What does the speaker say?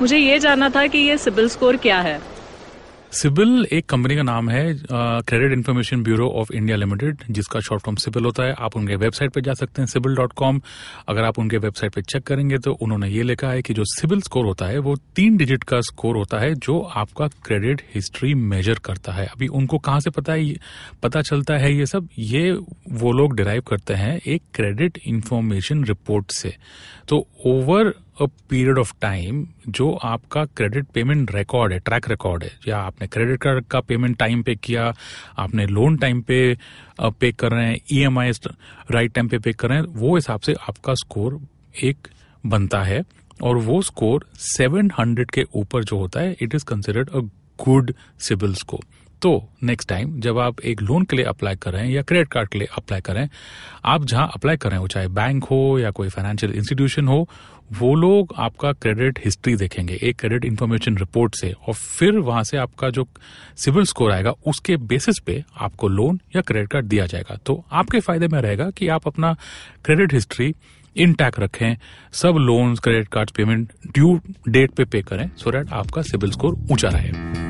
मुझे ये जानना था कि ये सिबिल स्कोर क्या है? सिबिल एक कंपनी का नाम है Credit Information Bureau of India Limited, जिसका शॉर्ट फॉर्म सिबिल होता है। आप उनके वेबसाइट पर जा सकते हैं, सिबिल डॉट कॉम। अगर आप उनके वेबसाइट पर चेक करेंगे तो उन्होंने ये लिखा है कि जो सिबिल स्कोर होता है, वो तीन डिजिट का स्कोर होता है, जो आपका क्रेडिट हिस्ट्री मेजर करता है। अभी उनको कहाँ से पता है पता चलता है ये सब? ये वो लोग डिराइव करते हैं एक क्रेडिट इन्फॉर्मेशन रिपोर्ट से। तो over a period of time जो आपका क्रेडिट पेमेंट रिकॉर्ड है ट्रैक रिकॉर्ड है। या आपने क्रेडिट कार्ड का पेमेंट टाइम पे किया, आपने लोन टाइम पे पे कर रहे हैं E M I right time पे पे कर रहे हैं, वो हिसाब से आपका स्कोर एक बनता है। और वो स्कोर 700 के ऊपर जो होता है it is considered a good CIBIL score तो नेक्स्ट टाइम जब आप एक लोन के लिए अप्लाई कर रहे हैं या क्रेडिट कार्ड के लिए अप्लाई कर आप जहाँ अप्लाई कर रहे हैं, चाहे बैंक हो या कोई फाइनेंशियल इंस्टीट्यूशन हो, वो लोग आपका क्रेडिट हिस्ट्री देखेंगे, एक क्रेडिट इंफॉर्मेशन रिपोर्ट से, और फिर वहाँ से आपका जो सिविल स्कोर आएगा, उसके बेसिस पे आपको लोन या क्रेडिट कार्ड दिया जाएगा। तो आपके फ़ायदे में रहेगा कि आप अपना क्रेडिट हिस्ट्री इनटैक रखें, सब loan credit card payment due date पे पे करें सो so आपका सिविल स्कोर ऊँचा रहे।